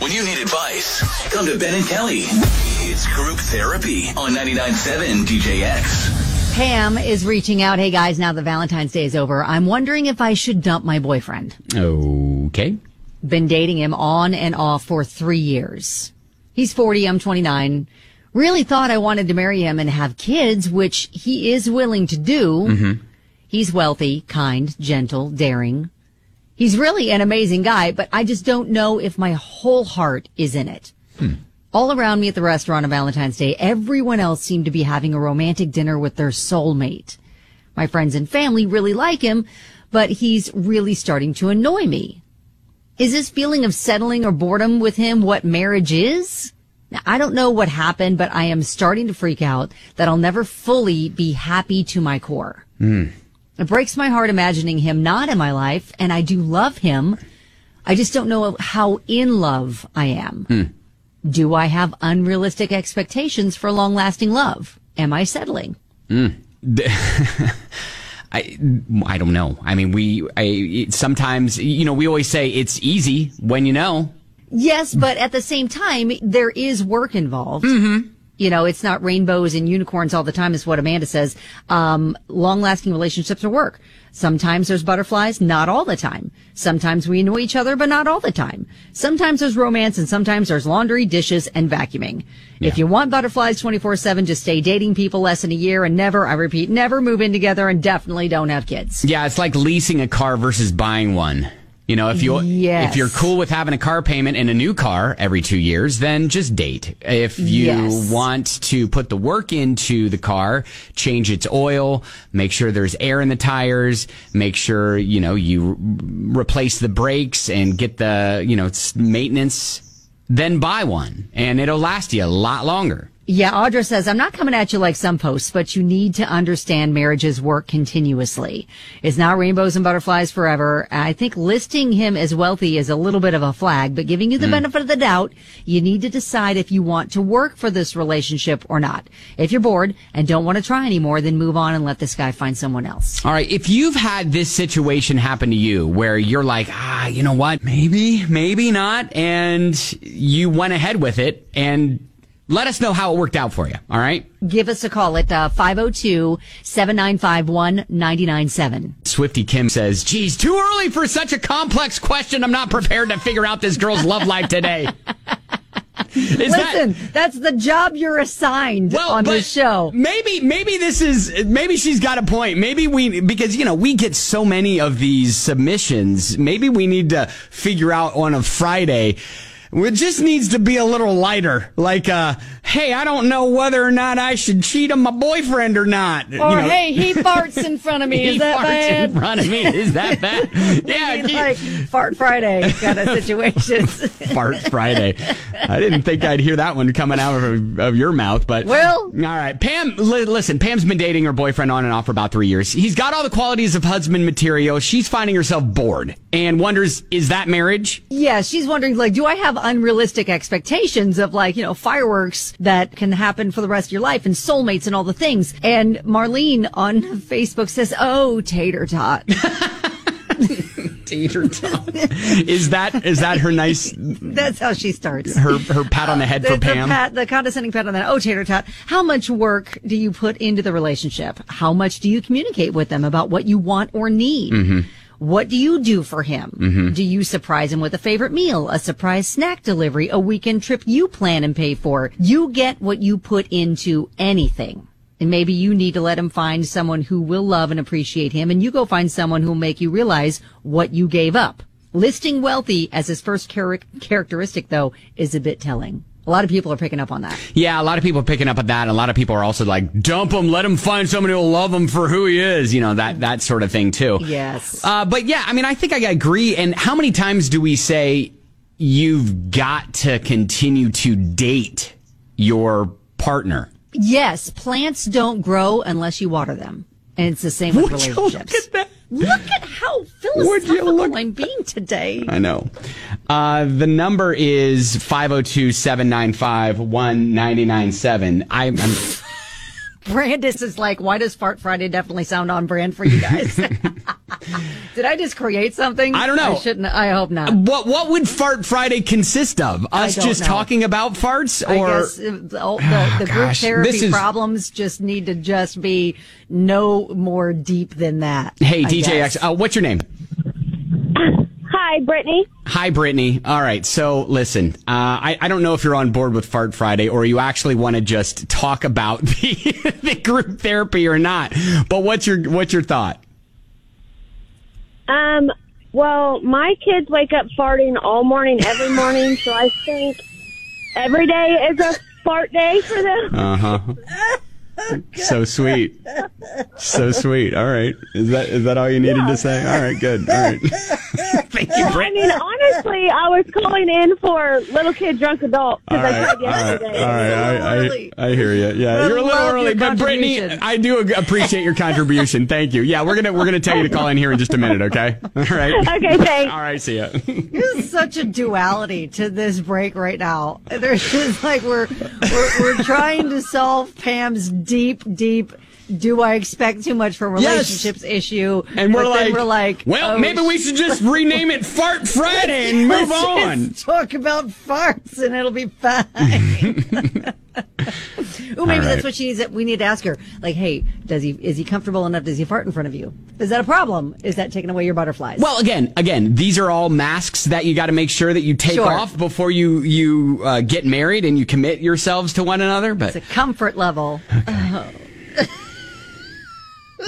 When you need advice, come to Ben and Kelly. It's group therapy on 99.7 DJX. Pam is reaching out. Hey guys, now that Valentine's Day is over, I'm wondering if I should dump my boyfriend. Okay. Been dating him on and off for three years. He's 40, I'm 29. Really thought I wanted to marry him and have kids, which he is willing to do. Mm-hmm. He's wealthy, kind, gentle, daring. He's really an amazing guy, but I just don't know if my whole heart is in it. Hmm. All around me at the restaurant on Valentine's Day, everyone else seemed to be having a romantic dinner with their soulmate. My friends and family really like him, but he's really starting to annoy me. Is this feeling of settling or boredom with him what marriage is? Now, I don't know what happened, but I am starting to freak out that I'll never fully be happy to my core. Hmm. It breaks my heart imagining him not in my life, and I do love him. I just don't know how in love I am. Hmm. Do I have unrealistic expectations for long lasting love? Am I settling? Hmm. I I don't know. I mean, we I it- sometimes you know we always say it's easy when you know. Yes, but at the same time, there is work involved. Mm-hmm. You know, it's not rainbows and unicorns all the time, is what Amanda says. Um, long lasting relationships are work. Sometimes there's butterflies, not all the time. Sometimes we annoy each other, but not all the time. Sometimes there's romance and sometimes there's laundry, dishes, and vacuuming. If you want butterflies 24 7, just stay dating people less than a year and never, I repeat, never move in together and definitely don't have kids. Yeah, it's like leasing a car versus buying one. You know, if you Yes. if you're cool with having a car payment and a new car every 2 years, then just date. If you Yes. want to put the work into the car, change its oil, make sure there's air in the tires, make sure, you know, you r- replace the brakes and get the, you know, maintenance, then buy one and it'll last you a lot longer. Yeah, Audra says, I'm not coming at you like some posts, but you need to understand marriages work continuously. It's not rainbows and butterflies forever. I think listing him as wealthy is a little bit of a flag, but giving you the benefit of the doubt, you need to decide if you want to work for this relationship or not. If you're bored and don't want to try anymore, then move on and let this guy find someone else. All right. If you've had this situation happen to you where you're like, ah, you know what? Maybe, maybe not. And you went ahead with it and let us know how it worked out for you. All right. Give us a call at uh, 502-795-1997. Swifty Kim says, geez, too early for such a complex question. I'm not prepared to figure out this girl's love life today. Is Listen, that's the job you're assigned well, on this show. Maybe, maybe this is, maybe she's got a point. Maybe we, because, you know, we get so many of these submissions. Maybe we need to figure out on a Friday. It just needs to be a little lighter. Like, uh, hey, I don't know whether or not I should cheat on my boyfriend or not. Or You know, hey, he farts in front of me. Is that farts bad? in front of me. Is that bad? yeah, keep- like fart Friday kind of situations. Fart Friday. I didn't think I'd hear that one coming out of, of your mouth, but Well- all right. Pam, li- listen. Pam's been dating her boyfriend on and off for about three years. He's got all the qualities of husband material. She's finding herself bored and wonders, is that marriage? yeah, she's wondering like, do I have unrealistic expectations of like, you know, fireworks that can happen for the rest of your life and soulmates and all the things? And Marlene on Facebook says, "Oh, tater tot." Tater tot. is that is that her nice That's how she starts. her her pat on the head the, for the Pam? pat, the condescending pat on that. Oh, tater tot. How much work do you put into the relationship? How much do you communicate with them about what you want or need? Mm-hmm. What do you do for him? Mm-hmm. Do you surprise him with a favorite meal, a surprise snack delivery, a weekend trip you plan and pay for? You get what you put into anything. And maybe you need to let him find someone who will love and appreciate him, and you go find someone who will make you realize what you gave up. Listing wealthy as his first char- characteristic, though, is a bit telling. A lot of people are picking up on that. Yeah, a lot of people are picking up at that. And a lot of people are also like, dump him, let him find somebody who'll love him for who he is. You know, that, that sort of thing too. Yes. Uh, but yeah, I mean, I think I agree. And how many times do we say you've got to continue to date your partner? Yes, plants don't grow unless you water them. And it's the same with Would relationships. Look at that? Look at how philosophical I'm being today. I know. Uh, the number is 502 795 1997. I'm. Brandis is like, why does Fart Friday definitely sound on brand for you guys? Did I just create something? I don't know. I shouldn't. I hope not. What what would Fart Friday consist of? Us just know. talking about farts, I or guess uh, the, oh, the, the group therapy this is- problems just need to just be no more deep than that. hey I DJX, uh, what's your name? Hi, Brittany. Hi, Brittany. All right. So, listen, uh, I, I don't know if you're on board with Fart Friday or you actually want to just talk about the, the group therapy or not. But what's your what's your thought? Um, well, my kids wake up farting all morning, every morning, so I think every day is a fart day for them. Uh huh. so sweet, so sweet. All right. Is that is that all you needed to say? All right. Good. All right. Thank you, I mean, honestly, I was calling in for little kid, drunk adult All because I right, tried all right, yesterday. all right. I, early. I, I hear you. Yeah, I you're a little love early, your but Brittany. I do appreciate your contribution. Thank you. Yeah, we're gonna we're gonna tell you to call in here in just a minute. Okay. All right. Okay, thanks. All right. See ya. There's such a duality to this break right now. There's just like we're we're, we're trying to solve Pam's deep, deep. Do I expect too much from Yes. relationships issue? And we're like, we're like, well, oh, maybe we should just rename it Fart Friday and move on. just talk about farts and it'll be fine. oh, maybe right. that's what she needs. We need to ask her. Like, hey, does he is he comfortable enough? Does he fart in front of you? Is that a problem? Is that taking away your butterflies? Well, again, again, these are all masks that you got to make sure that you take Sure. off before you you uh, get married and you commit yourselves to one another. But it's a comfort level.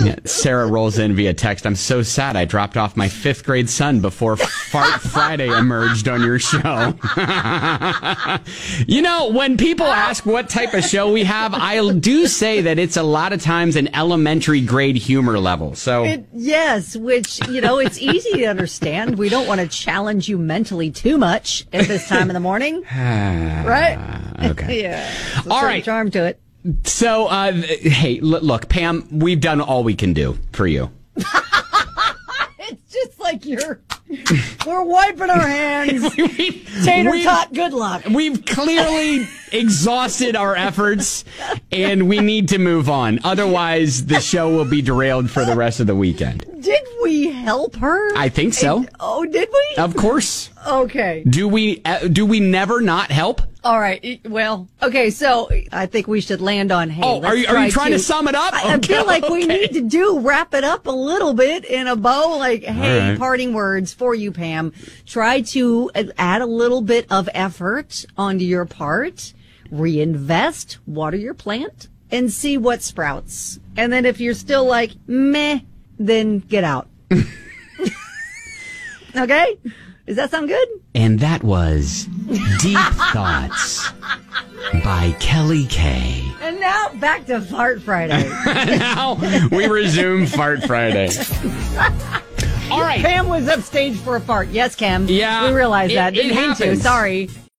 Yeah, Sarah rolls in via text. I'm so sad I dropped off my fifth grade son before Fart Friday emerged on your show. you know, when people ask what type of show we have, I do say that it's a lot of times an elementary grade humor level. So, It, yes, which you know, it's easy to understand. We don't want to challenge you mentally too much at this time in the morning, right? okay. yeah. All right. charm to it. So, uh, hey, look, Pam, we've done all we can do for you. It's just like you're. We're wiping our hands. Tater We've- tot. Good luck. We've clearly exhausted our efforts and we need to move on. Otherwise, the show will be derailed for the rest of the weekend. Did we help her? I think so. And- oh, did we? Of course. okay. Do we uh, do we never not help? All right. Well, okay. So I think we should land on. Hey, Oh, are you are you trying to sum it up? I, I Okay, feel like we okay. need to do wrap it up a little bit in a bow. Like, hey, right. parting words for you, Pam. Try to uh, add a little bit of effort onto your part. Reinvest, water your plant, and see what sprouts. And then if you're still like meh, then get out. okay. Does that sound good? And that was Deep Thoughts by Kelly Kay. And now back to Fart Friday. now we resume Fart Friday. All right. Pam was upstage for a fart. Yes, Cam. Yeah, We realize that. it Didn't mean to. Sorry.